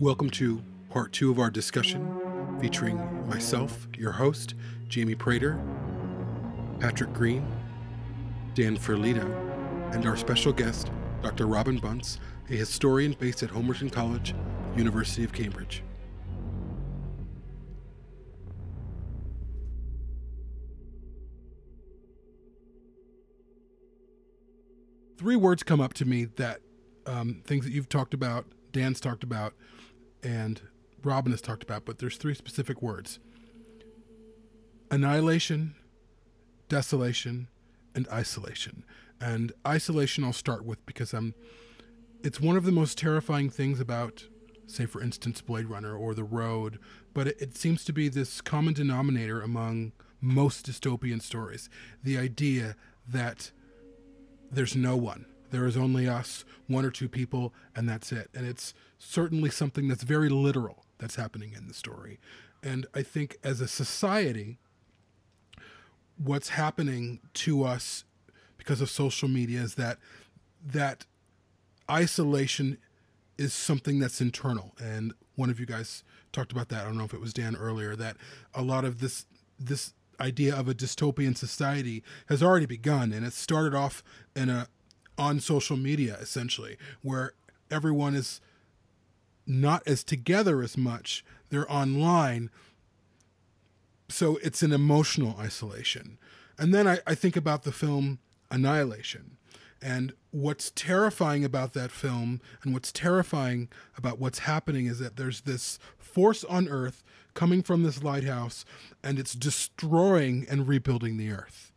Welcome to part two of our discussion featuring myself, your host, Jamie Prater, Patrick Green, Dan Ferlito, and our special guest, Dr. Robin Bunce, a historian based at Homerton College, University of Cambridge. Three words come up to me that um, things that you've talked about, Dan's talked about, and Robin has talked about, but there's three specific words annihilation, desolation, and isolation. And isolation I'll start with because I'm it's one of the most terrifying things about say for instance Blade Runner or The Road, but it, it seems to be this common denominator among most dystopian stories. The idea that there's no one. There is only us, one or two people, and that's it. And it's certainly something that's very literal that's happening in the story. And I think as a society, what's happening to us because of social media is that that isolation is something that's internal. And one of you guys talked about that. I don't know if it was Dan earlier that a lot of this this idea of a dystopian society has already begun and it started off in a on social media essentially where everyone is not as together as much they're online. So it's an emotional isolation. And then I, I think about the film annihilation. And what's terrifying about that film and what's terrifying about what's happening is that there's this force on earth coming from this lighthouse and it's destroying and rebuilding the earth.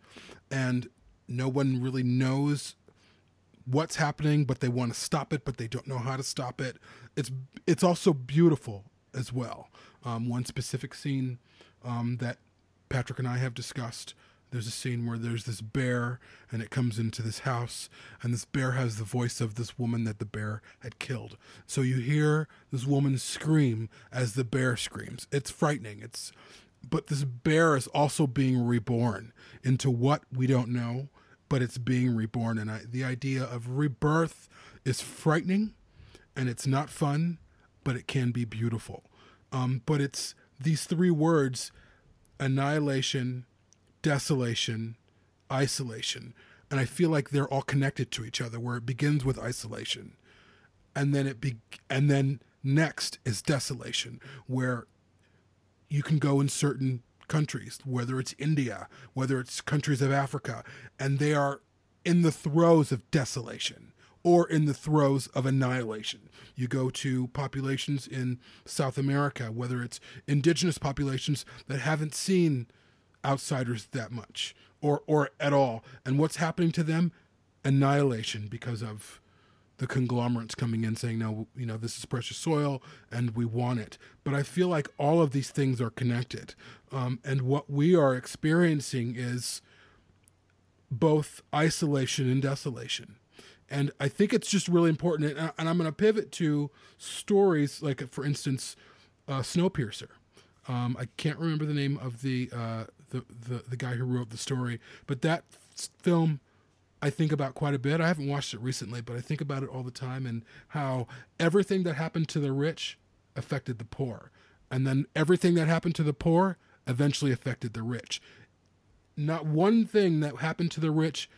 And no one really knows what's happening, but they want to stop it, but they don't know how to stop it. It's it's also beautiful as well. Um, one specific scene um, that Patrick and I have discussed there's a scene where there's this bear and it comes into this house and this bear has the voice of this woman that the bear had killed so you hear this woman scream as the bear screams it's frightening it's but this bear is also being reborn into what we don't know but it's being reborn and I, the idea of rebirth is frightening and it's not fun but it can be beautiful um, but it's these three words annihilation desolation, isolation. And I feel like they're all connected to each other where it begins with isolation and then it be and then next is desolation where you can go in certain countries whether it's India, whether it's countries of Africa and they are in the throes of desolation or in the throes of annihilation. You go to populations in South America, whether it's indigenous populations that haven't seen outsiders that much or or at all and what's happening to them annihilation because of the conglomerates coming in saying no you know this is precious soil and we want it. But i feel like all of these things are connected. Um, and what we are experiencing is both isolation and desolation. And i think it's just really important and, and i'm going to pivot to stories like for instance uh, snowpiercer. Um, I can't remember the name of the, uh, the, the the guy who wrote the story, but that film I think about quite a bit. I haven't watched it recently, but I think about it all the time and how everything that happened to the rich affected the poor, and then everything that happened to the poor eventually affected the rich. Not one thing that happened to the rich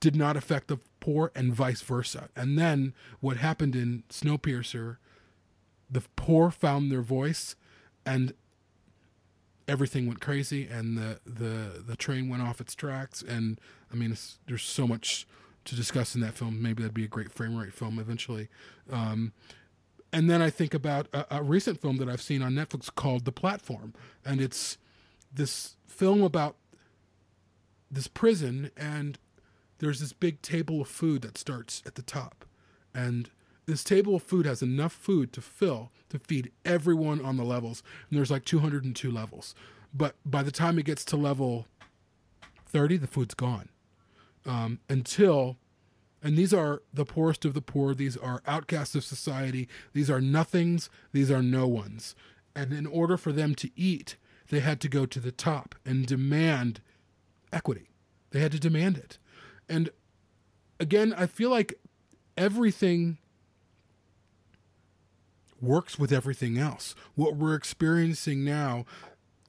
did not affect the poor, and vice versa. And then what happened in Snowpiercer, the poor found their voice and everything went crazy and the the the train went off its tracks and i mean there's so much to discuss in that film maybe that'd be a great frame rate film eventually um, and then i think about a, a, recent film that i've seen on netflix called the platform and it's this film about this prison and there's this big table of food that starts at the top and this table of food has enough food to fill to feed everyone on the levels. And there's like 202 levels. But by the time it gets to level 30, the food's gone. Um, until, and these are the poorest of the poor, these are outcasts of society, these are nothings, these are no ones. And in order for them to eat, they had to go to the top and demand equity. They had to demand it. And again, I feel like everything works with everything else. What we're experiencing now,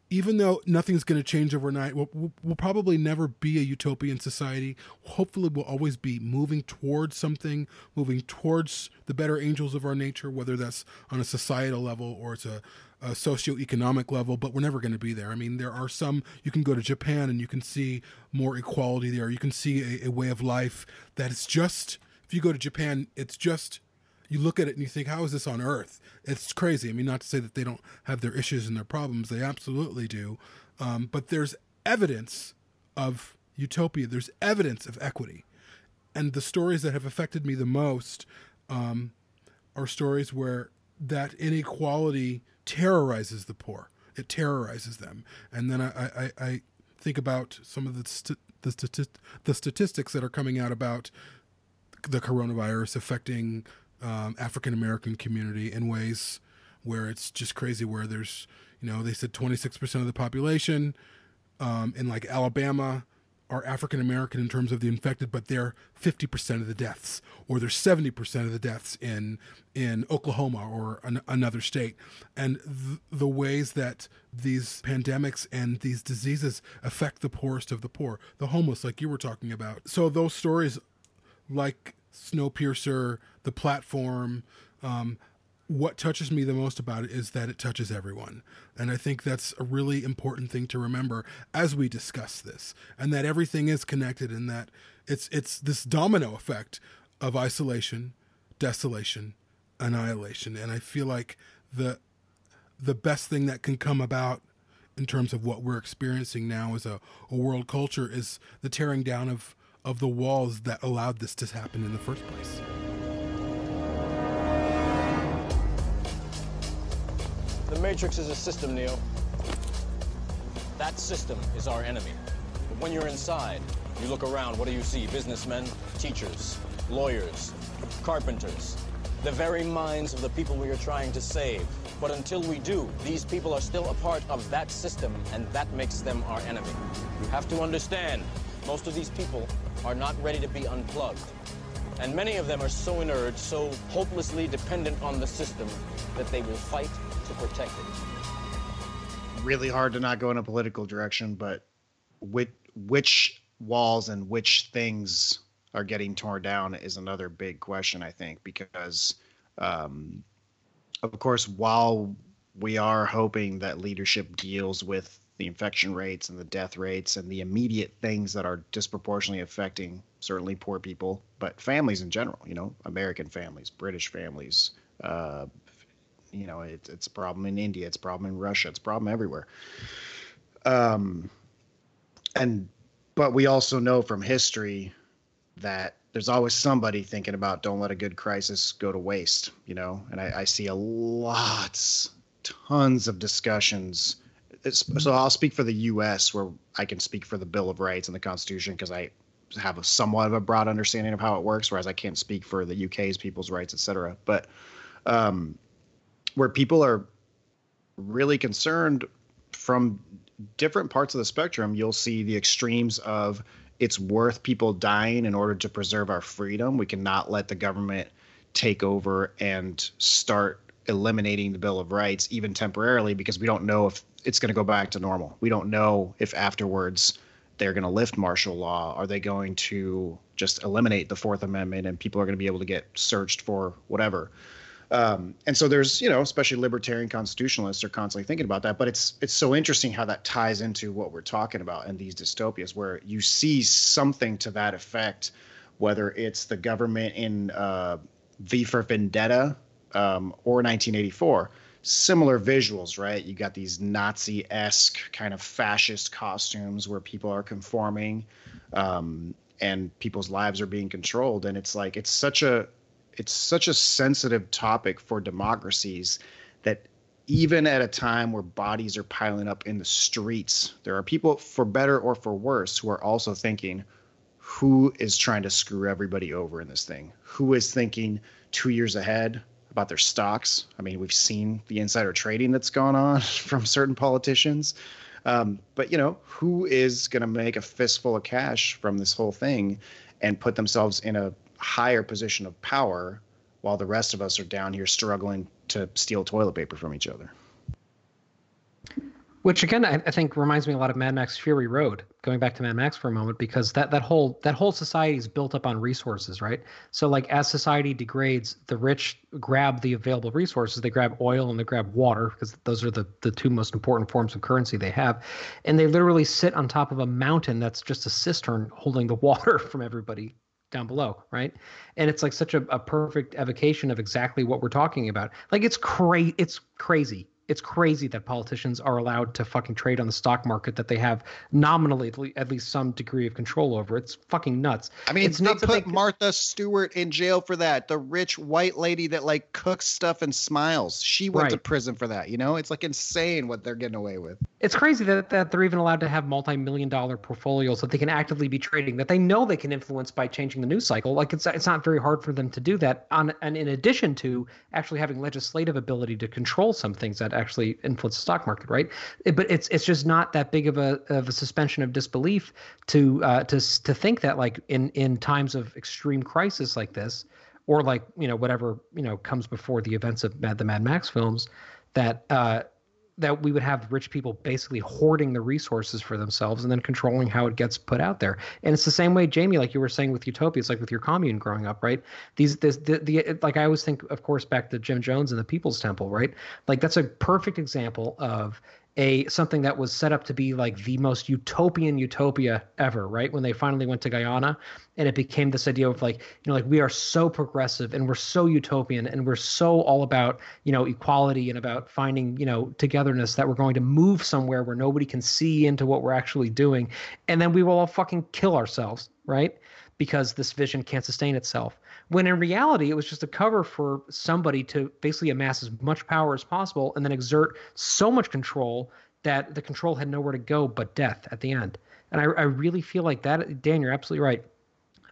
even though nothing's going to change overnight, we'll, we'll, probably never be a utopian society. Hopefully, we'll always be moving towards something, moving towards the better angels of our nature, whether that's on a societal level or it's a, a socioeconomic level, but we're never going to be there. I mean, there are some, you can go to Japan and you can see more equality there. You can see a, a way of life that is just, if you go to Japan, it's just you look at it and you think, how is this on earth? It's crazy. I mean, not to say that they don't have their issues and their problems, they absolutely do. Um, but there's evidence of utopia, there's evidence of equity. And the stories that have affected me the most um, are stories where that inequality terrorizes the poor. It terrorizes them. And then I, I, I think about some of the, st- the, stati- the statistics that are coming out about the coronavirus affecting um, African American community in ways where it's just crazy. Where there's, you know, they said 26% of the population um, in like Alabama are African American in terms of the infected, but they're 50% of the deaths, or they're 70% of the deaths in in Oklahoma or an, another state. And th- the ways that these pandemics and these diseases affect the poorest of the poor, the homeless, like you were talking about. So those stories, like Snowpiercer, the platform. Um, what touches me the most about it is that it touches everyone. And I think that's a really important thing to remember as we discuss this, and that everything is connected and that it's it's this domino effect of isolation, desolation, annihilation. And I feel like the the best thing that can come about in terms of what we're experiencing now as a, a world culture is the tearing down of of the walls that allowed this to happen in the first place. The Matrix is a system, Neo. That system is our enemy. But when you're inside, you look around, what do you see? Businessmen, teachers, lawyers, carpenters, the very minds of the people we are trying to save. But until we do, these people are still a part of that system, and that makes them our enemy. You have to understand, most of these people are not ready to be unplugged. And many of them are so inert, so hopelessly dependent on the system, that they will fight to protect it. Really hard to not go in a political direction, but which, which walls and which things are getting torn down is another big question, I think, because, um, of course, while we are hoping that leadership deals with the infection rates and the death rates and the immediate things that are disproportionately affecting certainly poor people, but families in general. You know, American families, British families. Uh, you know, it, it's a problem in India. It's a problem in Russia. It's a problem everywhere. Um, and but we also know from history that there's always somebody thinking about don't let a good crisis go to waste. You know, and I, I see a lots, tons of discussions so I'll speak for the U.S. where I can speak for the Bill of Rights and the Constitution because I have a somewhat of a broad understanding of how it works, whereas I can't speak for the UK's people's rights, et cetera. But um, where people are really concerned from different parts of the spectrum, you'll see the extremes of it's worth people dying in order to preserve our freedom. We cannot let the government take over and start eliminating the Bill of Rights, even temporarily, because we don't know if it's going to go back to normal. We don't know if afterwards they're going to lift martial law. Are they going to just eliminate the Fourth Amendment and people are going to be able to get searched for whatever? Um, and so there's, you know, especially libertarian constitutionalists are constantly thinking about that. But it's it's so interesting how that ties into what we're talking about in these dystopias, where you see something to that effect, whether it's the government in uh, V for Vendetta um, or 1984 similar visuals, right? You got these Nazi esque kind of fascist costumes where people are conforming um, and people's lives are being controlled. And it's like, it's such a, it's such a sensitive topic for democracies that even at a time where bodies are piling up in the streets, there are people, for better or for worse, who are also thinking, who is trying to screw everybody over in this thing? Who is thinking two years ahead? About their stocks. I mean, we've seen the insider trading that's gone on from certain politicians. Um, but you know, who is going to make a fistful of cash from this whole thing and put themselves in a higher position of power while the rest of us are down here struggling to steal toilet paper from each other. Which again, I, I, think reminds me a lot of Mad Max Fury Road. Going back to Mad Max for a moment, because that that whole that whole society is built up on resources, right? So like as society degrades, the rich grab the available resources. They grab oil and they grab water because those are the the two most important forms of currency they have, and they literally sit on top of a mountain that's just a cistern holding the water from everybody down below, right? And it's like such a, a perfect evocation of exactly what we're talking about. Like it's crazy. It's crazy it's crazy that politicians are allowed to fucking trade on the stock market that they have nominally at least some degree of control over. It's fucking nuts. I mean, it's they nuts put Martha Stewart in jail for that. The rich white lady that like cooks stuff and smiles. She went right. to prison for that. You know, it's like insane what they're getting away with. It's crazy that, that they're even allowed to have multi-million dollar portfolios that they can actively be trading that they know they can influence by changing the news cycle. Like it's it's not very hard for them to do that. On and in addition to actually having legislative ability to control some things that actually influence the stock market, right? It, but it's it's just not that big of a of a suspension of disbelief to uh, to to think that like in in times of extreme crisis like this, or like you know whatever you know comes before the events of Mad, the Mad Max films, that uh, that we would have rich people basically hoarding the resources for themselves and then controlling how it gets put out there. And it's the same way, Jamie, like you were saying with Utopia, it's like with your commune growing up, right? These, this, the, the, like I always think, of course, back to Jim Jones and the People's Temple, right? Like that's a perfect example of a something that was set up to be like the most utopian utopia ever, right? When they finally went to Guyana and it became this idea of like, you know, like we are so progressive and we're so utopian and we're so all about, you know, equality and about finding, you know, togetherness that we're going to move somewhere where nobody can see into what we're actually doing. And then we will all fucking kill ourselves, right? Because this vision can't sustain itself when in reality it was just a cover for somebody to basically amass as much power as possible and then exert so much control that the control had nowhere to go but death at the end. And i, I really feel like that dan you're absolutely right.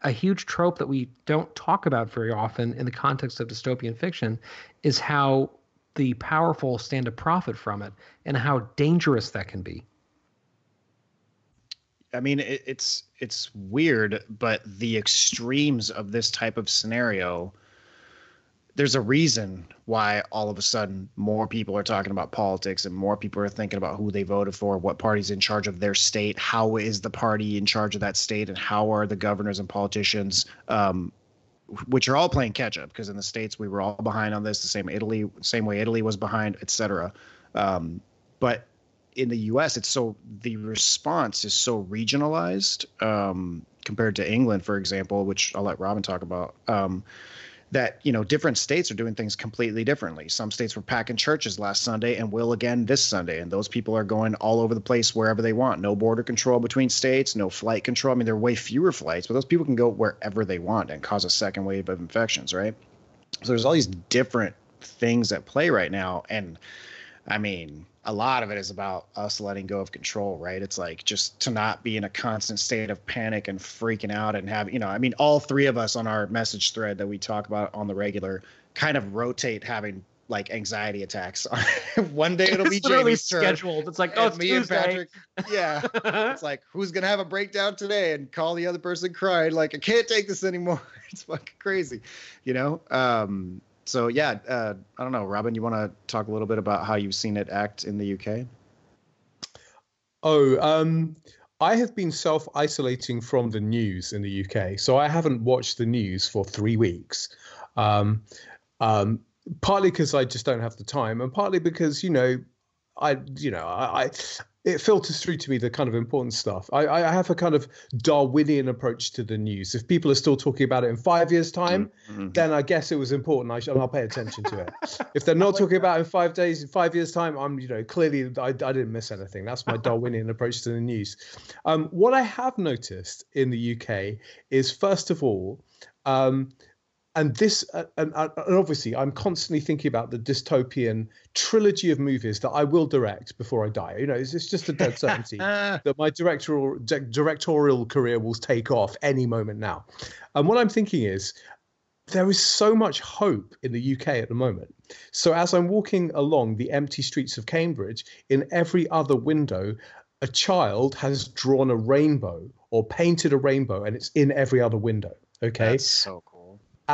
A huge trope that we don't talk about very often in the context of dystopian fiction is how the powerful stand to profit from it and how dangerous that can be I mean, it, it's it's weird, but the extremes of this type of scenario, there's a reason why all of a sudden more people are talking about politics and more people are thinking about who they voted for, what party's in charge of their state, how is the party in charge of that state, and how are the governors and politicians, um, which are all playing catch up because in the states we were all behind on this, the same Italy, same way Italy was behind, etc. Um, but in the U.S., it's so the response is so regionalized um, compared to England, for example, which I'll let Robin talk about. Um, that you know, different states are doing things completely differently. Some states were packing churches last Sunday and will again this Sunday, and those people are going all over the place wherever they want. No border control between states, no flight control. I mean, there are way fewer flights, but those people can go wherever they want and cause a second wave of infections, right? So there's all these different things at play right now, and I mean, a lot of it is about us letting go of control, right? It's like just to not be in a constant state of panic and freaking out and have, you know, I mean, all three of us on our message thread that we talk about on the regular kind of rotate having like anxiety attacks. One day it'll be it's Jamie's scheduled. It's like, oh, it's me Tuesday. and Patrick. Yeah, it's like who's gonna have a breakdown today and call the other person crying like I can't take this anymore. It's fucking crazy, you know. Um, so yeah, uh, I don't know, Robin. You want to talk a little bit about how you've seen it act in the UK? Oh, um, I have been self isolating from the news in the UK, so I haven't watched the news for three weeks. Um, um, partly because I just don't have the time, and partly because you know, I you know I it filters through to me the kind of important stuff. I, I, have a kind of Darwinian approach to the news. If people are still talking about it in five years' time, mm-hmm. then I guess it was important. I should, I'll pay attention to it. if they're not talking about it in five days, in five years' time, I'm you know clearly I, I didn't miss anything. That's my Darwinian approach to the news. Um, what I have noticed in the UK is first of all. Um, and this uh, and, uh, and, obviously i'm constantly thinking about the dystopian trilogy of movies that i will direct before i die. You know it's, it's just a dead certainty that my directorial directorial career will take off any moment now. And what i'm thinking is there is so much hope in the uk at the moment. So as i'm walking along the empty streets of cambridge in every other window a child has drawn a rainbow or painted a rainbow and it's in every other window. Okay? That's so cool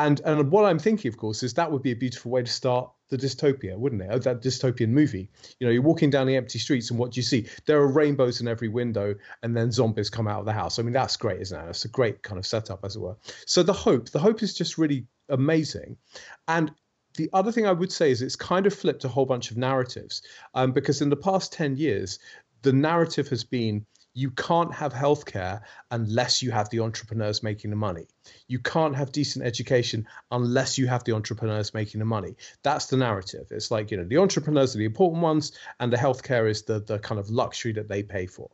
And and what I'm thinking, of course, is that would be a beautiful way to start the dystopia, wouldn't it? That dystopian movie. You know, you're walking down the empty streets, and what do you see? There are rainbows in every window, and then zombies come out of the house. I mean, that's great, isn't it? It's a great kind of setup, as it were. So the hope, the hope is just really amazing, and the other thing I would say is it's kind of flipped a whole bunch of narratives, um, because in the past ten years, the narrative has been you can't have healthcare unless you have the entrepreneurs making the money. You can't have decent education unless you have the entrepreneurs making the money. That's the narrative. It's like, you know, the entrepreneurs are the important ones and the healthcare is the the kind of luxury that they pay for.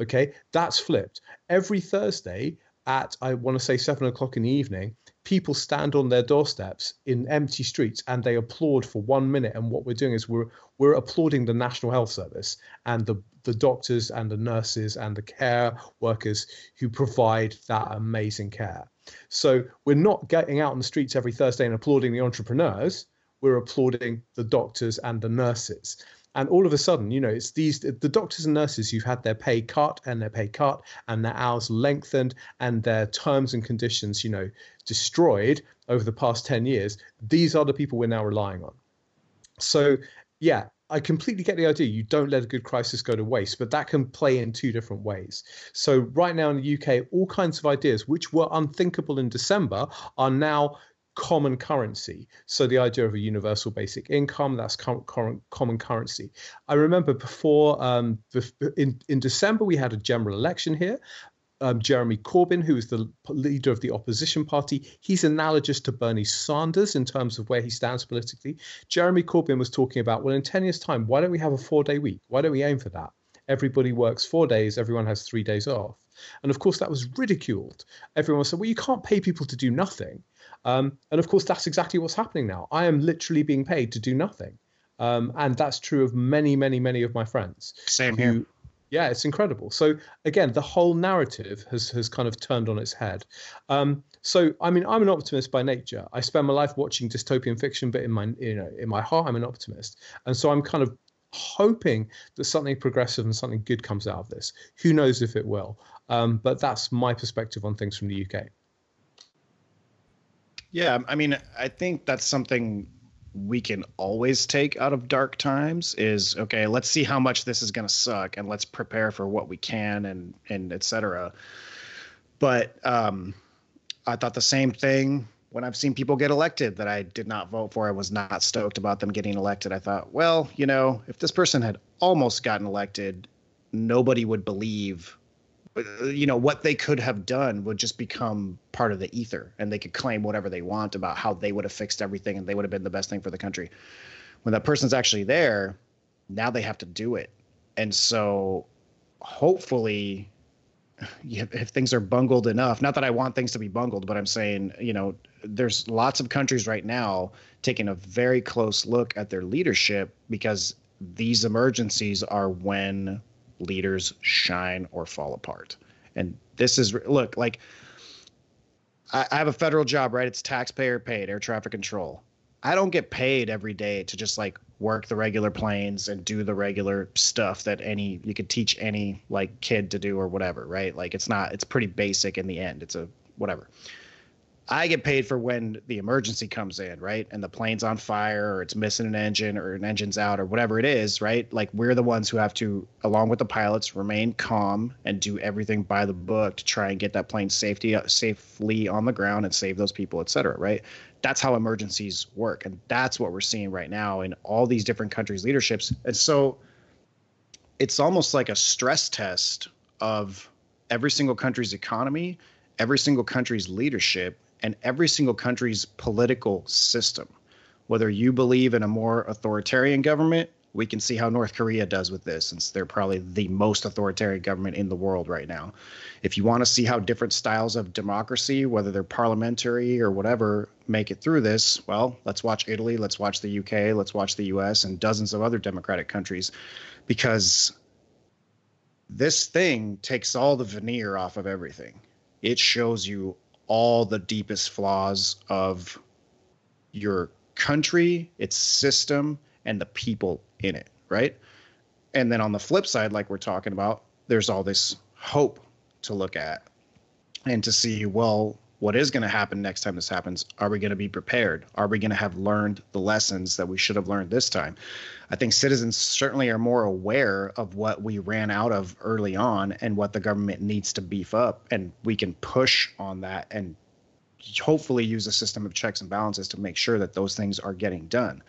Okay, that's flipped. Every Thursday at I want to say seven o'clock in the evening, people stand on their doorsteps in empty streets and they applaud for one minute. And what we're doing is we're we're applauding the National Health Service and the the doctors and the nurses and the care workers who provide that amazing care. So we're not getting out on the streets every Thursday and applauding the entrepreneurs. We're applauding the doctors and the nurses and all of a sudden you know it's these the doctors and nurses who've had their pay cut and their pay cut and their hours lengthened and their terms and conditions you know destroyed over the past 10 years these are the people we're now relying on so yeah I completely get the idea. You don't let a good crisis go to waste, but that can play in two different ways. So, right now in the UK, all kinds of ideas which were unthinkable in December are now common currency. So the idea of a universal basic income, that's current, common currency. I remember before um, in, in December, we had a general election here. Um, Jeremy Corbyn, who is the leader of the opposition party, he's analogous to Bernie Sanders in terms of where he stands politically. Jeremy Corbyn was talking about, well, in 10 years' time, why don't we have a four day week? Why don't we aim for that? Everybody works four days, everyone has three days off. And of course, that was ridiculed. Everyone said, well, you can't pay people to do nothing. Um, and of course, that's exactly what's happening now. I am literally being paid to do nothing. Um, and that's true of many, many, many of my friends. Same who, here. Yeah, it's incredible. So again, the whole narrative has has kind of turned on its head. Um, so I mean, I'm an optimist by nature. I spend my life watching dystopian fiction, but in my you know in my heart, I'm an optimist. And so I'm kind of hoping that something progressive and something good comes out of this. Who knows if it will? Um, but that's my perspective on things from the UK. Yeah, I mean, I think that's something we can always take out of dark times is okay let's see how much this is going to suck and let's prepare for what we can and and etc but um i thought the same thing when i've seen people get elected that i did not vote for. I was not stoked about them getting elected. I thought well you know if this person had almost gotten elected nobody would believe Uh, you know what they could have done would just become part of the ether and they could claim whatever they want about how they would have fixed everything and they would have been the best thing for the country. When that person's actually there now they have to do it. And so hopefully if things are bungled enough not that i want things to be bungled but i'm saying you know there's lots of countries right now taking a very close look at their leadership because these emergencies are when leaders shine or fall apart. And this is look like I, I have a federal job, right? It's taxpayer paid air traffic control. I don't get paid every day to just like work the regular planes and do the regular stuff that any you could teach any like kid to do or whatever, right? Like it's not it's pretty basic in the end. It's a whatever. I get paid for when the emergency comes in, right? And the plane's on fire or it's missing an engine or an engine's out or whatever it is, right? Like we're the ones who have to, along with the pilots, remain calm and do everything by the book to try and get that plane safety safely on the ground and save those people, et cetera, right? That's how emergencies work. And that's what we're seeing right now in all these different countries' leaderships. And so it's almost like a stress test of every single country's economy, every single country's leadership and every single country's political system. Whether you believe in a more authoritarian government, we can see how North Korea does with this, since they're probably the most authoritarian government in the world right now. If you want to see how different styles of democracy, whether they're parliamentary or whatever, make it through this, well, let's watch Italy, let's watch the UK, let's watch the US, and dozens of other democratic countries, because this thing takes all the veneer off of everything. It shows you all the deepest flaws of your country, its system, and the people in it, right? And then on the flip side, like we're talking about, there's all this hope to look at and to see, well, what is going to happen next time this happens? Are we going to be prepared? Are we going to have learned the lessons that we should have learned this time? I think citizens certainly are more aware of what we ran out of early on and what the government needs to beef up. And we can push on that and hopefully use a system of checks and balances to make sure that those things are getting done.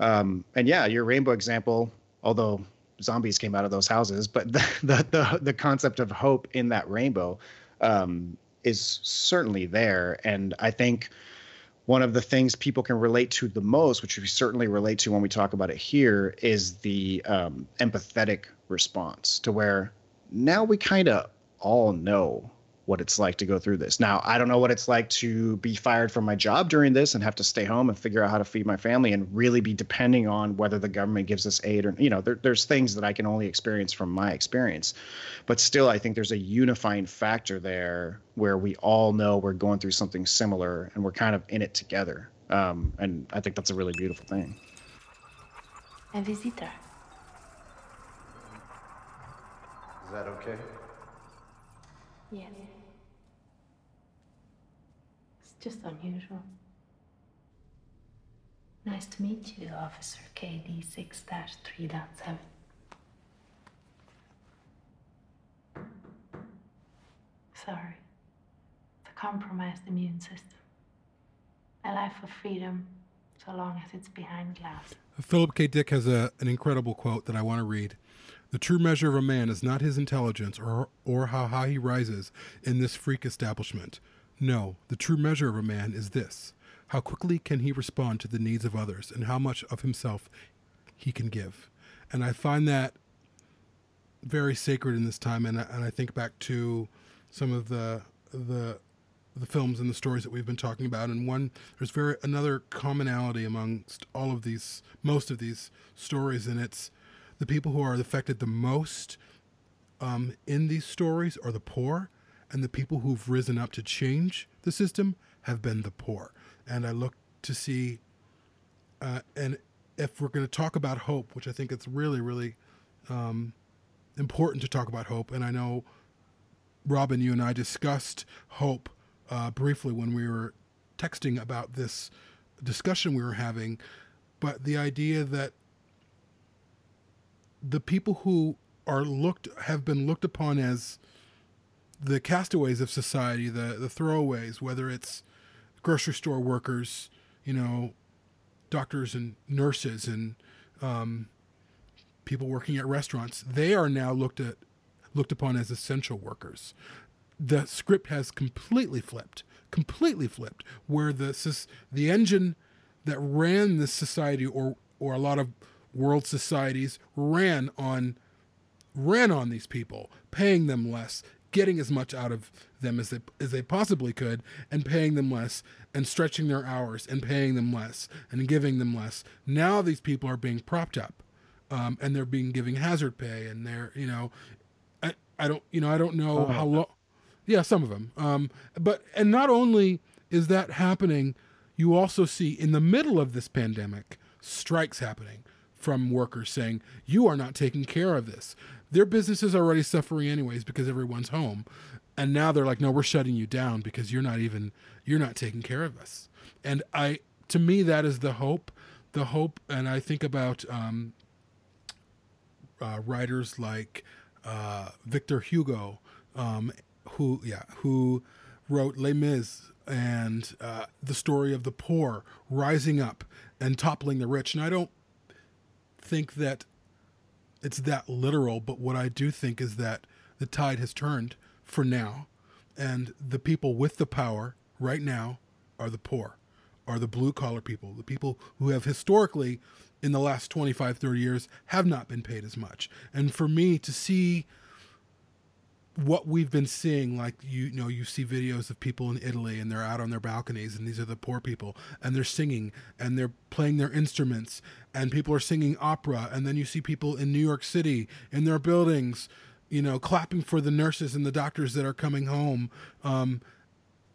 Um, and yeah, your rainbow example, although zombies came out of those houses, but the the the, the concept of hope in that rainbow um, is certainly there. And I think one of the things people can relate to the most, which we certainly relate to when we talk about it here, is the um, empathetic response to where now we kind of all know what it's like to go through this. Now, I don't know what it's like to be fired from my job during this and have to stay home and figure out how to feed my family and really be depending on whether the government gives us aid or, you know, there, there's things that I can only experience from my experience. But still, I think there's a unifying factor there where we all know we're going through something similar and we're kind of in it together. Um, and I think that's a really beautiful thing. A visitor. Is that okay? Yes. Just unusual. Nice to meet you, Officer KD 6 3.7. Sorry. It's a compromised immune system. A life of freedom, so long as it's behind glass. Philip K. Dick has a, an incredible quote that I want to read. The true measure of a man is not his intelligence or, or how high he rises in this freak establishment. No, the true measure of a man is this how quickly can he respond to the needs of others and how much of himself he can give. And I find that very sacred in this time. And, and I think back to some of the, the, the films and the stories that we've been talking about. And one, there's very another commonality amongst all of these, most of these stories, and it's the people who are affected the most um, in these stories are the poor, and the people who've risen up to change the system have been the poor. And I look to see, uh, and if we're going to talk about hope, which I think it's really, really um, important to talk about hope, and I know Robin, you and I discussed hope uh, briefly when we were texting about this discussion we were having, but the idea that the people who are looked have been looked upon as the castaways of society, the the throwaways, whether it's grocery store workers, you know, doctors and nurses and um, people working at restaurants, they are now looked at looked upon as essential workers. The script has completely flipped, completely flipped, where the the engine that ran this society, or or a lot of world societies ran on ran on these people, paying them less, getting as much out of them as they as they possibly could, and paying them less, and stretching their hours, and paying them less, and giving them less. Now these people are being propped up, um, and they're being giving hazard pay, and they're you know, I, I don't you know I don't know how long. Yeah, some of them. Um, but and not only is that happening, you also see in the middle of this pandemic strikes happening from workers saying, You are not taking care of this. Their business is already suffering anyways because everyone's home. And now they're like, No, we're shutting you down because you're not even you're not taking care of us. And I to me that is the hope. The hope and I think about um, uh, writers like uh, Victor Hugo, um, who yeah, who wrote Les Mis and uh, the story of the poor rising up and toppling the rich. And I don't think that it's that literal, but what I do think is that the tide has turned for now, and the people with the power right now are the poor, are the blue collar people, the people who have historically, in the last 25, 30 years, have not been paid as much. And for me to see what we've been seeing like you, you know you see videos of people in Italy and they're out on their balconies and these are the poor people and they're singing and they're playing their instruments and people are singing opera and then you see people in New York City in their buildings you know clapping for the nurses and the doctors that are coming home um,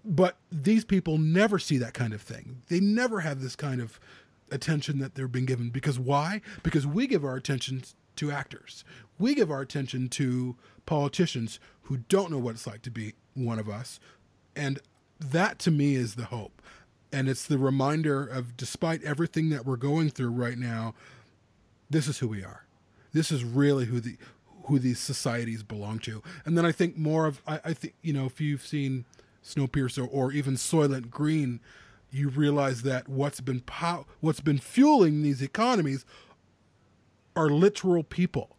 but these people never see that kind of thing. They never have this kind of attention that they're being given because why? Because we give our attention to actors. We give our attention to politicians who don't know what it's like to be one of us. And that to me is the hope. And it's the reminder of despite everything that we're going through right now, this is who we are. This is really who the who these societies belong to. And then I think more of I, I think you know if you've seen Snowpiercer or even Soylent Green, you realize that what's been pow- what's been fueling these economies are literal people.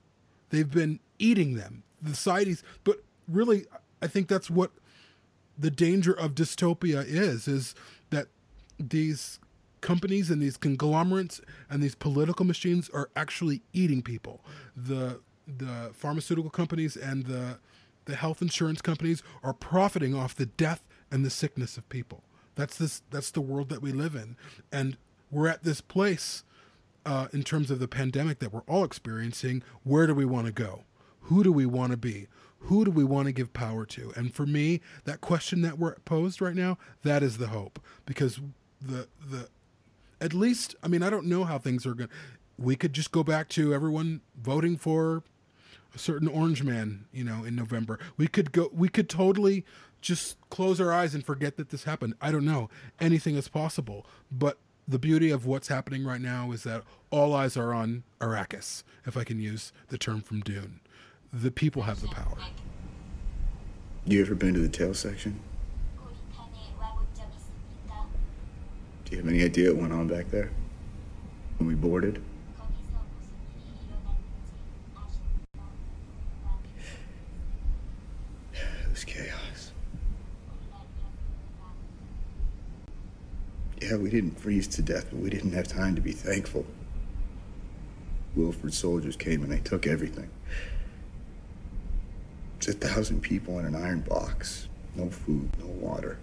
They've been eating them. The societies, but really, I think that's what the danger of dystopia is: is that these companies and these conglomerates and these political machines are actually eating people. The the pharmaceutical companies and the the health insurance companies are profiting off the death and the sickness of people. That's this that's the world that we live in. And we're at this place uh, in terms of the pandemic that we're all experiencing. Where do we want to go? Who do we want to be? Who do we want to give power to? And for me, that question that we're posed right now, that is the hope. Because the the at least I mean I don't know how things are going. We could just go back to everyone voting for a certain orange man, you know, in November. We could go. We could totally just close our eyes and forget that this happened. I don't know. Anything is possible. But the beauty of what's happening right now is that all eyes are on Arrakis, if I can use the term from Dune. The people have the power. You ever been to the tail section? Do you have any idea what went on back there? When we boarded? It was chaos. Yeah, we didn't freeze to death, but we didn't have time to be thankful. Wilford soldiers came and they took everything. It's a thousand people in an iron box. No food, no water.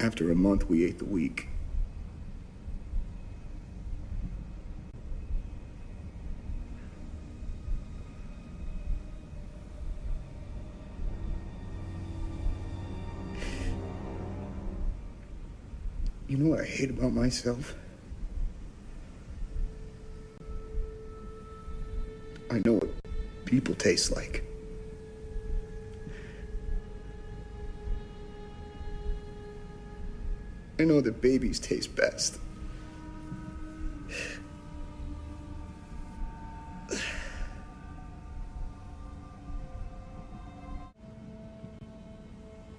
After a month, we ate the weak. You know what I hate about myself? I know what people taste like. I know that babies taste best.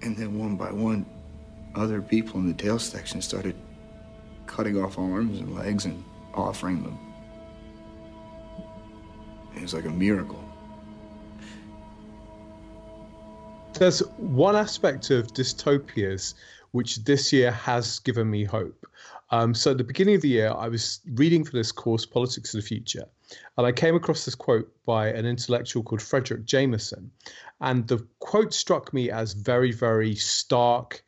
And then one by one, other people in the tail section started cutting off arms and legs and offering them. It was like a miracle. There's one aspect of dystopias which this year has given me hope. Um, so at the beginning of the year, I was reading for this course, Politics of the Future, and I came across this quote by an intellectual called Fredric Jameson. And the quote struck me as very, very stark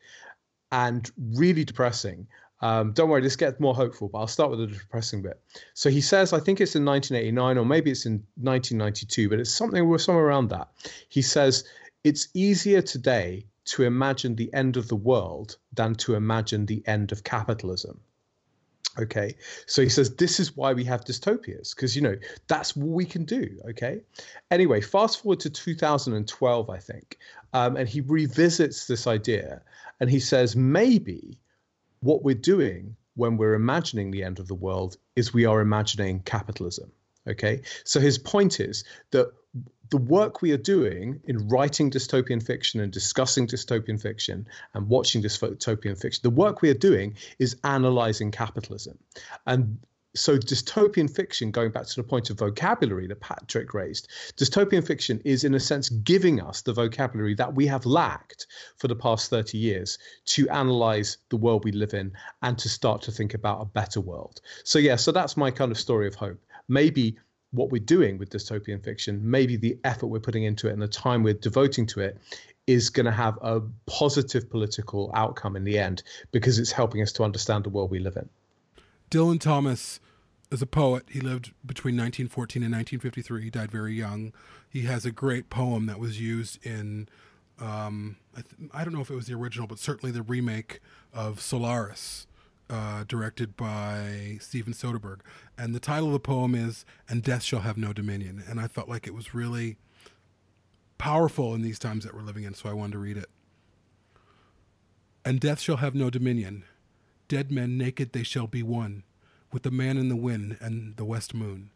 and really depressing. Um, don't worry, this gets more hopeful, but I'll start with the depressing bit. So he says, I think it's in 1989 or maybe it's in 1992, but it's something somewhere around that. He says, it's easier today to imagine the end of the world than to imagine the end of capitalism. Okay, so he says this is why we have dystopias because you know that's what we can do. Okay, anyway, fast forward to 2012, I think, um, and he revisits this idea and he says maybe what we're doing when we're imagining the end of the world is we are imagining capitalism. Okay, so his point is that the work we are doing in writing dystopian fiction and discussing dystopian fiction and watching dystopian fiction, the work we are doing is analyzing capitalism. And so dystopian fiction, going back to the point of vocabulary that Patrick raised, dystopian fiction is in a sense giving us the vocabulary that we have lacked for the past 30 years to analyze the world we live in and to start to think about a better world. So yeah, so that's my kind of story of hope. Maybe what we're doing with dystopian fiction, maybe the effort we're putting into it and the time we're devoting to it is going to have a positive political outcome in the end because it's helping us to understand the world we live in. Dylan Thomas is a poet. He lived between 1914 and 1953. He died very young. He has a great poem that was used in, um, I, th- I, don't know if it was the original, but certainly the remake of Solaris uh, directed by Steven Soderbergh. And the title of the poem is "And Death Shall Have No Dominion." And I felt like it was really powerful in these times that we're living in, so I wanted to read it. And death shall have no dominion. Dead men naked they shall be one, with the man in the wind and the west moon.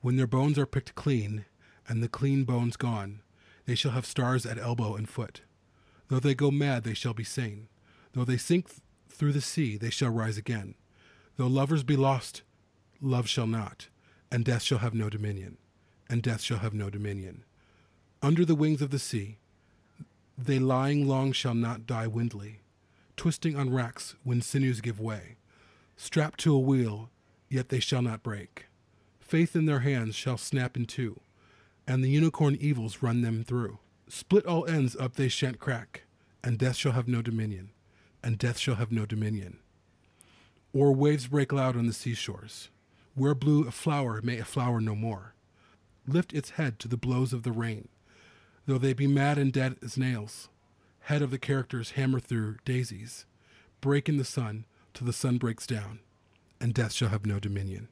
When their bones are picked clean, and the clean bones gone, they shall have stars at elbow and foot. Though they go mad, they shall be sane. Though they sink th- through the sea, they shall rise again. Though lovers be lost, love shall not, and death shall have no dominion, and death shall have no dominion. Under the wings of the sea, they lying long shall not die windly, twisting on racks when sinews give way, strapped to a wheel, yet they shall not break. Faith in their hands shall snap in two, and the unicorn evils run them through. Split all ends up they shan't crack, and death shall have no dominion, and death shall have no dominion. Or waves break loud on the seashores, where blew a flower may a flower no more. Lift its head to the blows of the rain, though they be mad and dead as nails. Head of the characters hammer through daisies, break in the sun till the sun breaks down, and death shall have no dominion.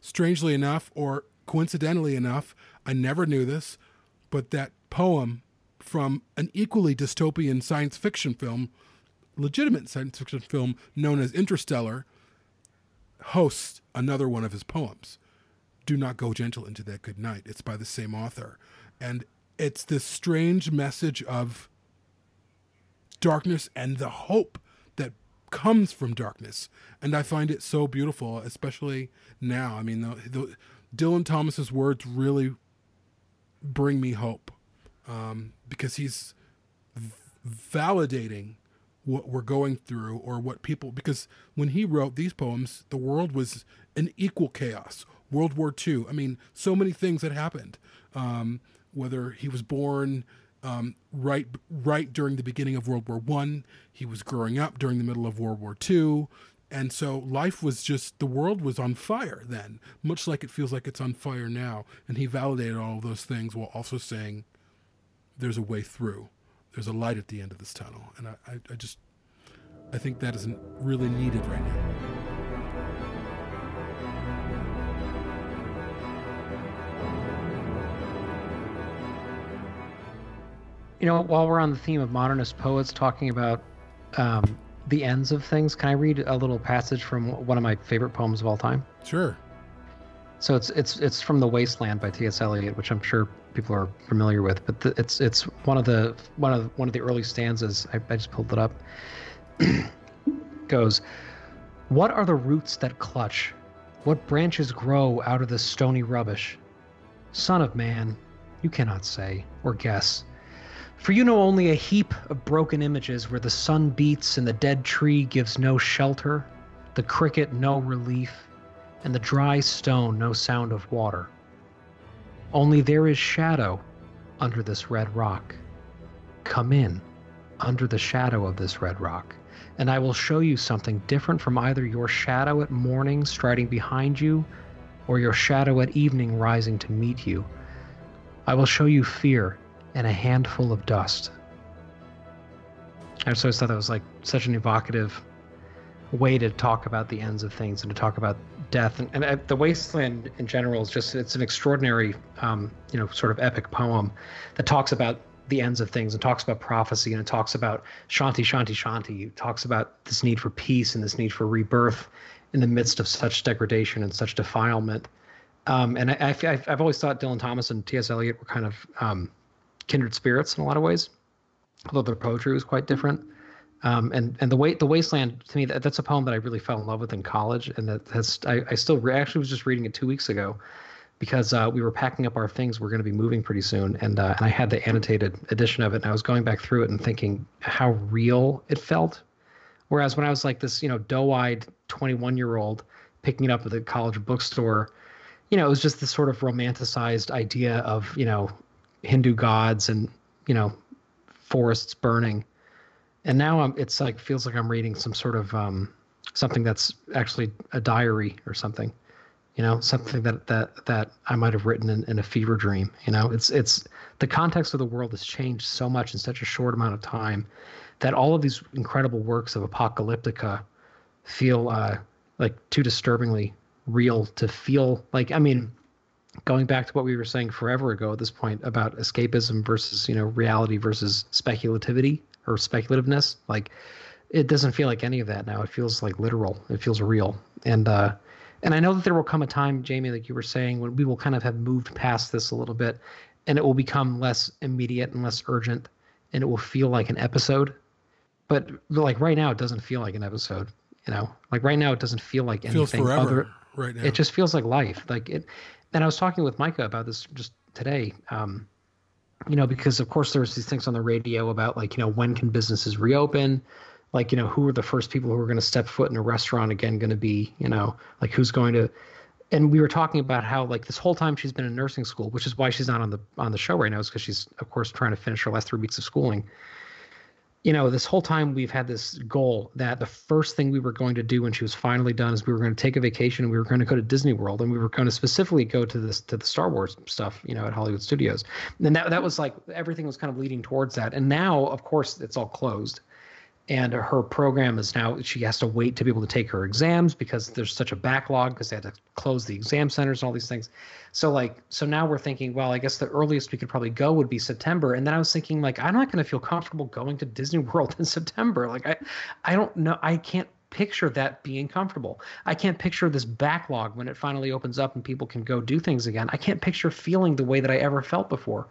Strangely enough, or coincidentally enough, I never knew this, but that poem from an equally dystopian science fiction film, legitimate science fiction film known as Interstellar, hosts another one of his poems. Do Not Go Gentle into That Good Night. It's by the same author. And it's this strange message of darkness and the hope comes from darkness. And I find it so beautiful, especially now. I mean, the, the, Dylan Thomas's words really bring me hope um, because he's v- validating what we're going through or what people because when he wrote these poems the world was in equal chaos world war ii i mean so many things had happened um, whether he was born um, right right during the beginning of world war one. He was growing up during the middle of world war two. And so life was just the world was on fire then much like it feels like it's on fire now. And he validated all of those things while also saying there's a way through. There's a light at the end of this tunnel. And i, I, I just i think that isn't really needed right now You know, while we're on the theme of modernist poets talking about um, the ends of things, can I read a little passage from one of my favorite poems of all time? sure So it's it's it's from The Wasteland by T.S. Eliot, which I'm sure people are familiar with. But the, it's it's one of the one of one of the early stanzas. I, I just pulled it up. Goes, what are the roots that clutch? What branches grow out of this stony rubbish? Son of man, you cannot say or guess. For you know only a heap of broken images where the sun beats and the dead tree gives no shelter, the cricket no relief, and the dry stone no sound of water. Only there is shadow under this red rock. Come in under the shadow of this red rock, and I will show you something different from either your shadow at morning striding behind you or your shadow at evening rising to meet you. I will show you fear and a handful of dust. I just always thought that was like such an evocative way to talk about the ends of things and to talk about death. And, and uh, the wasteland in general is just it's an extraordinary um, you know sort of epic poem that talks about the ends of things and talks about prophecy and it talks about shanti shanti shanti. It talks about this need for peace and this need for rebirth in the midst of such degradation and such defilement. Um, and I, I've always thought dylan thomas and ts eliot were kind of um, kindred spirits in a lot of ways although their poetry was quite different um, and and the way the wasteland to me that, that's a poem that I really fell in love with in college, and that has I, I still re- actually was just reading it two weeks ago, because uh, we were packing up our things. We're going to be moving pretty soon, and uh, and I had the annotated edition of it, and I was going back through it and thinking how real it felt. Whereas when I was like this, you know, doe-eyed 21 year old picking it up at the college bookstore, you know, it was just this sort of romanticized idea of you know Hindu gods and you know forests burning and now I'm, it's like feels like I'm reading some sort of um, something that's actually a diary or something. you know something that that that i might have written in, in a fever dream you know it's it's the context of the world has changed so much in such a short amount of time that all of these incredible works of apocalyptica feel uh, like too disturbingly real to feel like i mean going back to what we were saying forever ago at this point about escapism versus you know reality versus speculativity or speculativeness like it doesn't feel like any of that now it feels like literal it feels real and uh and I know that there will come a time, Jamie, like you were saying, when we will kind of have moved past this a little bit and it will become less immediate and less urgent and it will feel like an episode. But like right now, it doesn't feel like an episode, you know, like right now, it doesn't feel like anything feels forever other. right now. It just feels like life. Like it. And I was talking with Micah about this just today. Um, you know, because of course there's these things on the radio about like, you know, when can businesses reopen? like you know who are the first people who are going to step foot in a restaurant again going to be you know like who's going to and we were talking about how like this whole time she's been in nursing school which is why she's not on the on the show right now is because she's of course trying to finish her last three weeks of schooling you know this whole time we've had this goal that the first thing we were going to do when she was finally done is we were going to take a vacation and we were going to go to disney world and we were going to specifically go to this to the star wars stuff you know at hollywood studios. And that, that was like everything was kind of leading towards that. And now of course it's all closed and her program is now she has to wait to be able to take her exams because there's such a backlog because they had to close the exam centers and all these things. So like so now we're thinking well i guess the earliest we could probably go would be september. And then i was thinking like i'm not going to feel comfortable going to disney world in september. Like i i don't know i can't picture that being comfortable. I can't picture this backlog when it finally opens up and people can go do things again. I can't picture feeling the way that i ever felt before.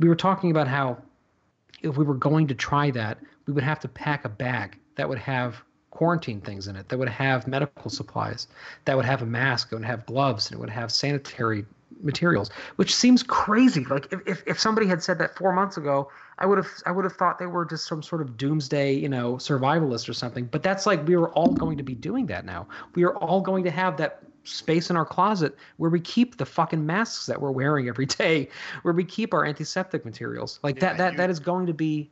We were talking about how if we were going to try that we would have to pack a bag that would have quarantine things in it, that would have medical supplies, that would have a mask, it would have gloves, and it would have sanitary materials, which seems crazy. Like if, if, if somebody had said that four months ago, I would have I would have thought they were just some sort of doomsday, you know, survivalist or something. But that's like we are all going to be doing that now. We are all going to have that space in our closet where we keep the fucking masks that we're wearing every day, where we keep our antiseptic materials. Like yeah, that that that is going to be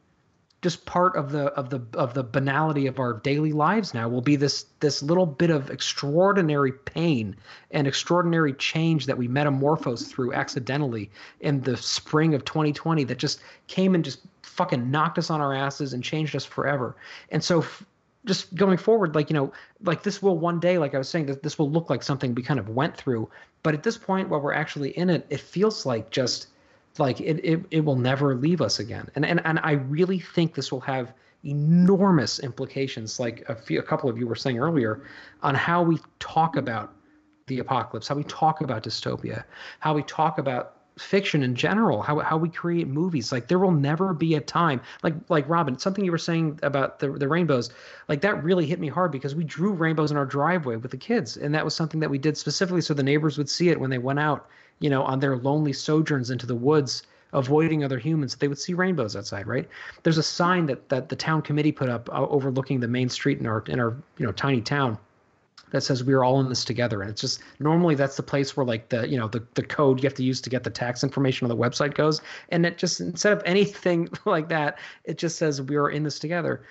just part of the of the of the banality of our daily lives now will be this this little bit of extraordinary pain and extraordinary change that we metamorphose through accidentally in the spring of 2020 that just came and just fucking knocked us on our asses and changed us forever. And so just going forward like you know like this will one day like i was saying that this will look like something we kind of went through but at this point while we're actually in it it feels like just like it, it, it will never leave us again. And, and, and I really think this will have enormous implications, like a, few, a couple of you were saying earlier, on how we talk about the apocalypse, how we talk about dystopia, how we talk about fiction in general, how, how we create movies. Like there will never be a time like like Robin, something you were saying about the the rainbows, like that really hit me hard because we drew rainbows in our driveway with the kids, and that was something that we did specifically so the neighbors would see it when they went out you know, on their lonely sojourns into the woods, avoiding other humans, they would see rainbows outside, right? There's a sign that that the town committee put up uh, overlooking the main street in our in our you know tiny town that says we are all in this together. And it's just normally that's the place where like the you know the, the code you have to use to get the tax information on the website goes. And it just instead of anything like that it just says we are in this together.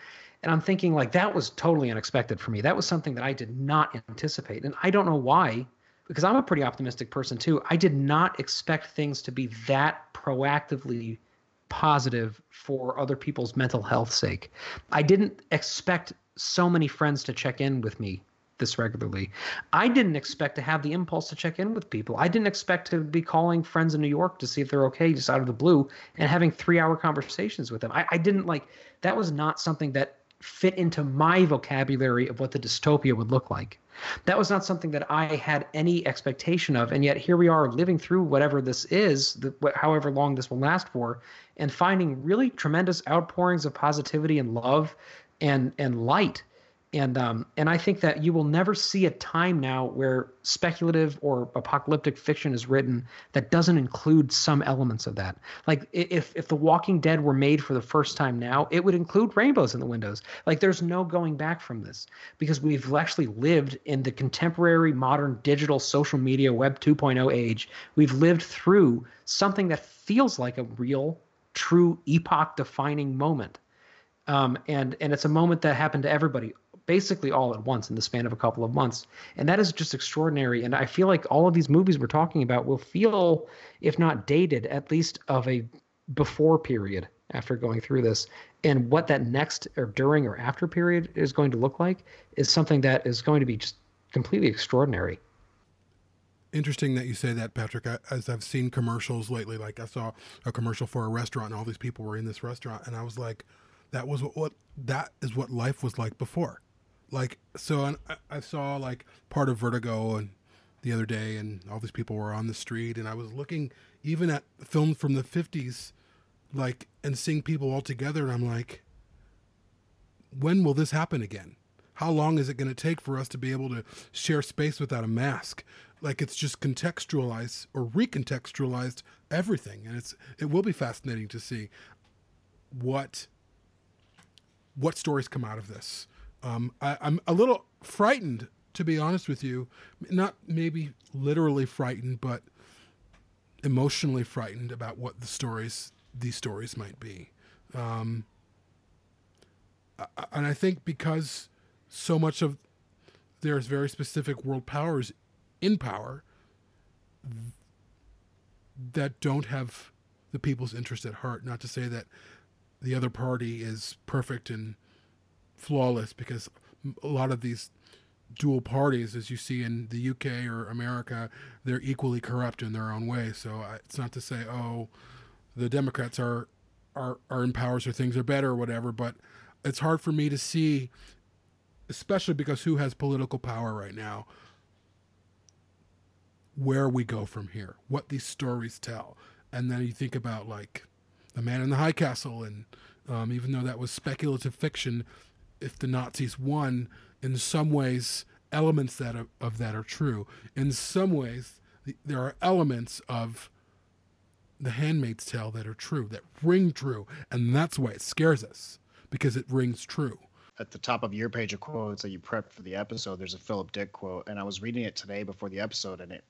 And i'm thinking like that was totally unexpected for me. That was something that i did not anticipate. And i don't know why because I'm a pretty optimistic person too. I did not expect things to be that proactively positive for other people's mental health sake. I didn't expect so many friends to check in with me this regularly. I didn't expect to have the impulse to check in with people. I didn't expect to be calling friends in New York to see if they're okay just out of the blue and having three hour conversations with them. I, I didn't like that was not something that fit into my vocabulary of what the dystopia would look like. That was not something that I had any expectation of, and yet here we are living through whatever this is, the, however long this will last for, and finding really tremendous outpourings of positivity and love and and light and um, and I think that you will never see a time now where speculative or apocalyptic fiction is written that doesn't include some elements of that. Like if if The Walking Dead were made for the first time now, it would include rainbows in the windows. Like there's no going back from this because we've actually lived in the contemporary modern digital social media web 2.0 age. We've lived through something that feels like a real true epoch defining moment um, and and it's a moment that happened to everybody basically all at once in the span of a couple of months. And that is just extraordinary. And I feel like all of these movies we're talking about will feel, if not dated, at least of a before period after going through this. And what that next or during or after period is going to look like is something that is going to be just completely extraordinary. Interesting that you say that, Patrick. As I've seen commercials lately, like I saw a commercial for a restaurant, and all these people were in this restaurant, and I was like, "That was what, what that is what life was like before." Like so, I, I saw like part of Vertigo and the other day, and all these people were on the street, and I was looking even at films from the '50s, like and seeing people all together, and I'm like, when will this happen again? How long is it going to take for us to be able to share space without a mask? Like it's just contextualized or recontextualized everything, and it's it will be fascinating to see what what stories come out of this. Um, I, I'm a little frightened, to be honest with you. Not maybe literally frightened, but emotionally frightened about what the stories these stories might be. Um, and I think because so much of there's very specific world powers in power that don't have the people's interest at heart. Not to say that the other party is perfect and flawless, because a lot of these dual parties, as you see in the UK or America, they're equally corrupt in their own way. So it's not to say, oh, the Democrats are are are in power, so things are better or whatever. But it's hard for me to see, especially because who has political power right now, where we go from here, what these stories tell, and then you think about like the Man in the High Castle, and um, even though that was speculative fiction, if the Nazis won, in some ways elements that of, of that are true. In some ways, the, there are elements of the Handmaid's Tale that are true, that ring true, and that's why it scares us because it rings true. At the top of your page of quotes that you prepped for the episode, there's a Philip Dick quote, and I was reading it today before the episode, and it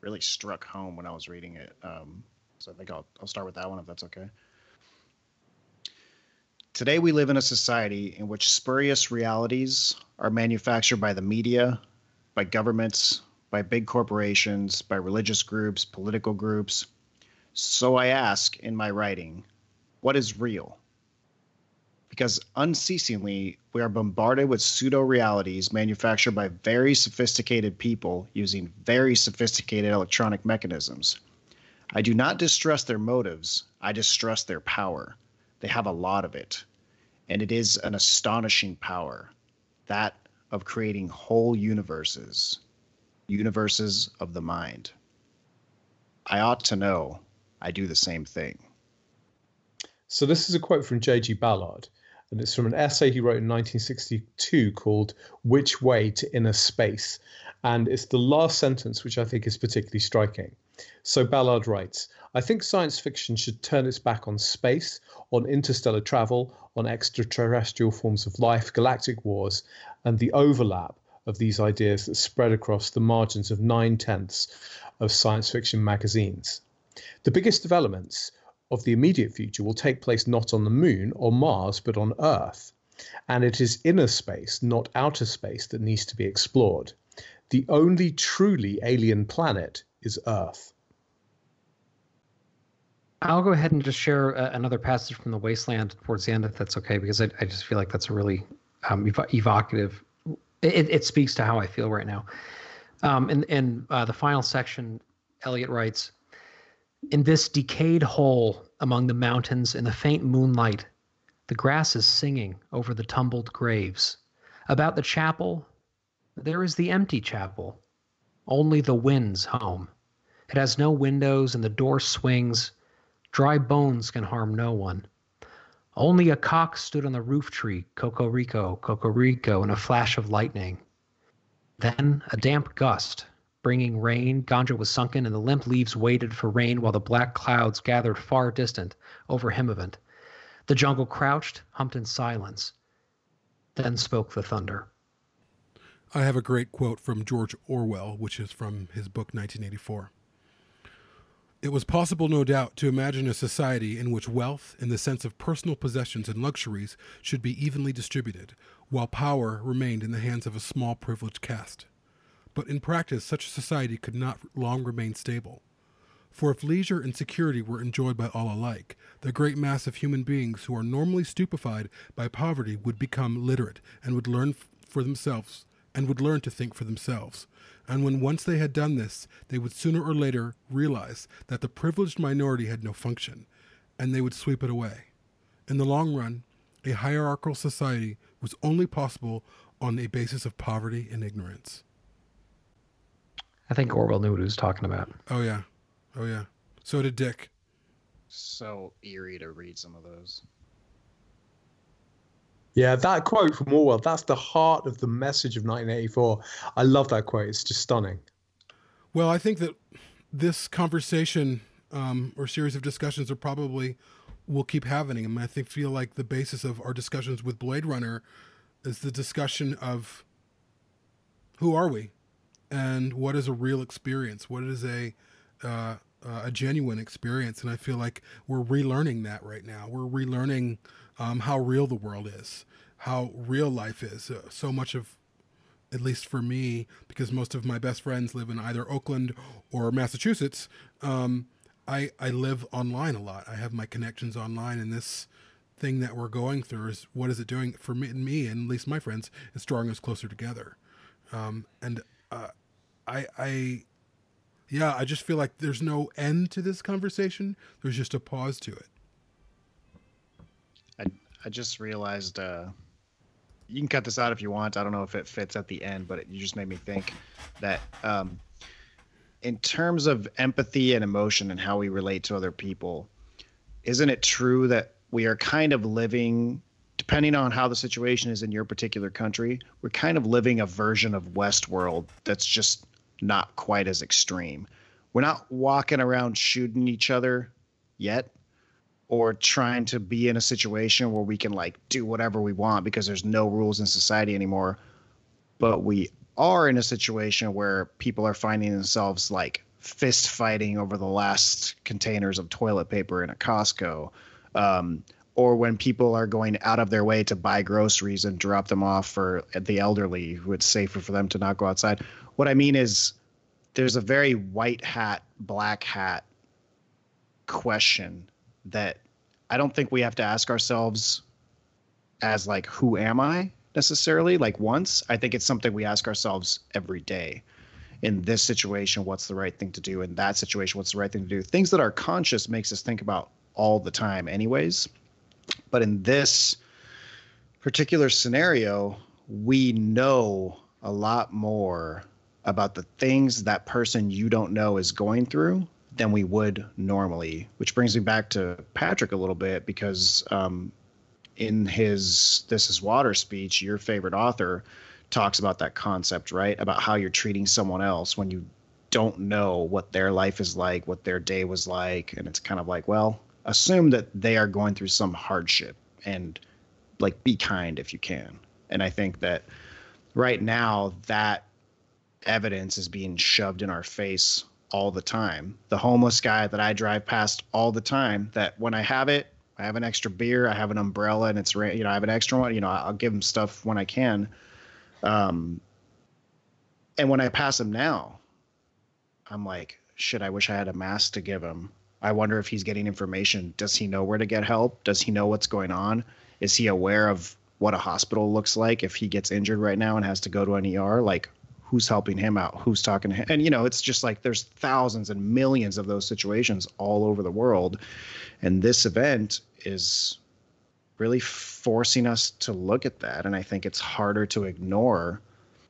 really struck home when I was reading it. Um, so I think I'll I'll start with that one if that's okay. Today we live in a society in which spurious realities are manufactured by the media, by governments, by big corporations, by religious groups, political groups, so I ask in my writing, what is real? Because unceasingly, we are bombarded with pseudo realities manufactured by very sophisticated people using very sophisticated electronic mechanisms. I do not distrust their motives, I distrust their power. They have a lot of it. And it is an astonishing power that of creating whole universes, universes of the mind. I ought to know I do the same thing. So this is a quote from J.G. Ballard, and it's from an essay he wrote in 1962 called "Which Way to Inner Space," and it's the last sentence which I think is particularly striking. So Ballard writes, I think science fiction should turn its back on space, on interstellar travel, on extraterrestrial forms of life, galactic wars, and the overlap of these ideas that spread across the margins of nine tenths of science fiction magazines. The biggest developments of the immediate future will take place not on the moon or Mars, but on Earth. And it is inner space, not outer space, that needs to be explored. The only truly alien planet is Earth. I'll go ahead and just share uh, another passage from the Wasteland towards the end, if that's okay, because I, I just feel like that's a really um, ev- evocative. It, it, speaks to how I feel right now. Um, in in uh, the final section, Eliot writes, in this decayed hole among the mountains in the faint moonlight, the grass is singing over the tumbled graves. About the chapel, there is the empty chapel, only the wind's home. It has no windows and the door swings. Dry bones can harm no one. Only a cock stood on the roof tree, Cocorico, Cocorico, in a flash of lightning. Then a damp gust, bringing rain. Ganga was sunken, and the limp leaves waited for rain while the black clouds gathered far distant over Himavant. The jungle crouched, humped in silence. Then spoke the thunder. I have a great quote from George Orwell, which is from his book 1984. It was possible, no doubt, to imagine a society in which wealth, in the sense of personal possessions and luxuries, should be evenly distributed, while power remained in the hands of a small privileged caste. But in practice, such a society could not long remain stable. For if leisure and security were enjoyed by all alike, the great mass of human beings who are normally stupefied by poverty would become literate and would learn for themselves and would learn to think for themselves. And when once they had done this, they would sooner or later realize that the privileged minority had no function, and they would sweep it away. In the long run, a hierarchical society was only possible on a basis of poverty and ignorance. I think Orwell knew what he was talking about. Oh yeah, oh yeah. So did Dick. So eerie to read some of those. Yeah, that quote from Orwell, that's the heart of the message of 1984. I love that quote. It's just stunning. Well, I think that this conversation um, or series of discussions are probably we'll keep having them. I think feel like the basis of our discussions with Blade Runner is the discussion of who are we and what is a real experience, what is a uh, a genuine experience, and I feel like we're relearning that right now. We're relearning um, how real the world is, how real life is. Uh, so much of at least for me, because most of my best friends live in either Oakland or Massachusetts, um, I, I live online a lot. I have my connections online, and this thing that we're going through is what is it doing for me, and me, and at least my friends? It's drawing us closer together. Um, and uh, I, I, yeah, I just feel like there's no end to this conversation. There's just a pause to it. I just realized uh, you can cut this out if you want. I don't know if it fits at the end, but it, you just made me think that um, in terms of empathy and emotion and how we relate to other people, isn't it true that we are kind of living, depending on how the situation is in your particular country, we're kind of living a version of Westworld that's just not quite as extreme. We're not walking around shooting each other yet or trying to be in a situation where we can like do whatever we want because there's no rules in society anymore. But we are in a situation where people are finding themselves like fist fighting over the last containers of toilet paper in a Costco um, or when people are going out of their way to buy groceries and drop them off for the elderly who it's safer for them to not go outside. What i mean is there's a very white hat black hat question that I don't think we have to ask ourselves as like who am I necessarily like once. I think it's something we ask ourselves every day. In this situation, what's the right thing to do? In that situation, what's the right thing to do? Things that are conscious makes us think about all the time, anyways. But in this particular scenario, we know a lot more about the things that person you don't know is going through than we would normally. Which brings me back to Patrick a little bit because um, in his This Is Water speech, your favorite author talks about that concept, right? About how you're treating someone else when you don't know what their life is like, what their day was like. And it's kind of like, well, assume that they are going through some hardship and like be kind if you can. And I think that right now, that evidence is being shoved in our face all the time. The homeless guy that I drive past all the time, that when I have it, I have an extra beer, I have an umbrella, and it's you know I have an extra one. You know I'll give him stuff when I can. Um, and when I pass him now, I'm like, shit. I wish I had a mask to give him. I wonder if he's getting information. Does he know where to get help? Does he know what's going on? Is he aware of what a hospital looks like if he gets injured right now and has to go to an ER? Like, who's helping him out, who's talking to him. And, you know, it's just like there's thousands and millions of those situations all over the world. And this event is really forcing us to look at that. And I think it's harder to ignore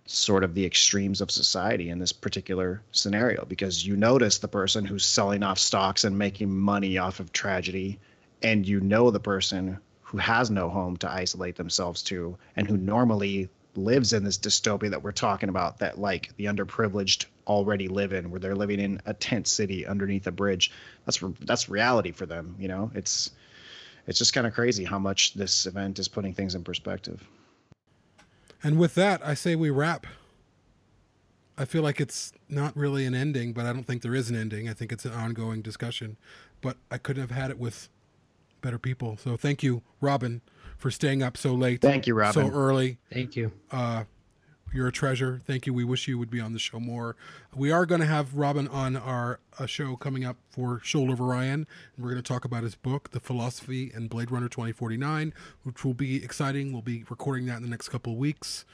sort of the extremes of society in this particular scenario because you notice the person who's selling off stocks and making money off of tragedy and you know the person who has no home to isolate themselves to and who normally lives in this dystopia that we're talking about that like the underprivileged already live in where they're living in a tent city underneath a bridge that's that's reality for them you know? It's it's just kind of crazy how much this event is putting things in perspective. And with that i say we wrap. I feel like it's not really an ending but i don't think there is an ending. I think it's an ongoing discussion. But i couldn't have had it with better people. So thank you robin for staying up so late. Thank you, Robin. So early. Thank you. Uh, you're a treasure. Thank you. We wish you would be on the show more. We are going to have Robin on our a show coming up for Shoulder of Orion. And we're going to talk about his book, The Philosophy and Blade Runner 2049, which will be exciting. We'll be recording that in the next couple of weeks.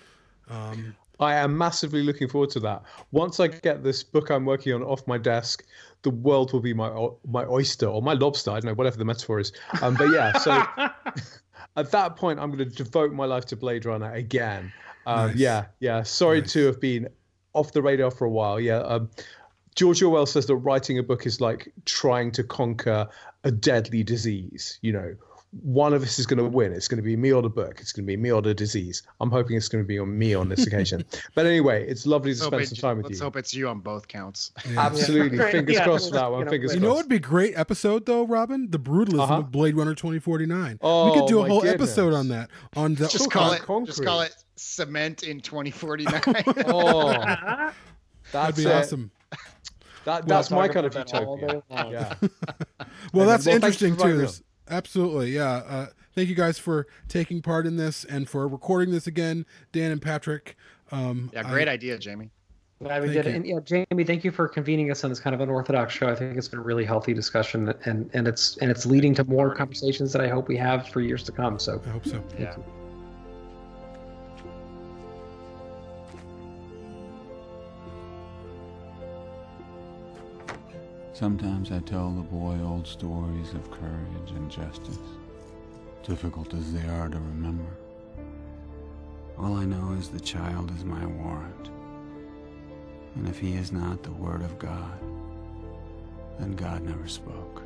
Um, I am massively looking forward to that. Once I get this book I'm working on off my desk, the world will be my my oyster or my lobster. I don't know, whatever the metaphor is. Um, but yeah, so at that point, I'm going to devote my life to Blade Runner again. Um, nice. Yeah, yeah. Sorry nice. to have been off the radar for a while. Yeah. Um, George Orwell says that writing a book is like trying to conquer a deadly disease. You know, one of us is going to win. It's going to be me or the book. It's going to be me or the disease. I'm hoping it's going to be on me on this occasion. but anyway, it's lovely to spend some time with let's you. Let's hope it's you on both counts. Yeah. Absolutely. Yeah. Fingers yeah. crossed for that one. Fingers you know what would be a great episode though, Robin? The brutalism uh-huh. of Blade Runner 2049. Oh, we could do a whole goodness. episode on that. On the, just call it concrete. just call it cement in 2049. oh, that'd be it. awesome. That, that's my kind of utopia. Yeah. well, that's well, interesting too. Absolutely, yeah. Uh, thank you guys for taking part in this and for recording this again, Dan and Patrick. Um, yeah, great I, idea, Jamie. Glad we did it. And yeah, Jamie, thank you for convening us on this kind of unorthodox show. I think it's been a really healthy discussion, and and it's and it's leading to more conversations that I hope we have for years to come. So I hope so. Yeah. Sometimes I tell the boy old stories of courage and justice, difficult as they are to remember. All I know is the child is my warrant, and if he is not the Word of God, then God never spoke.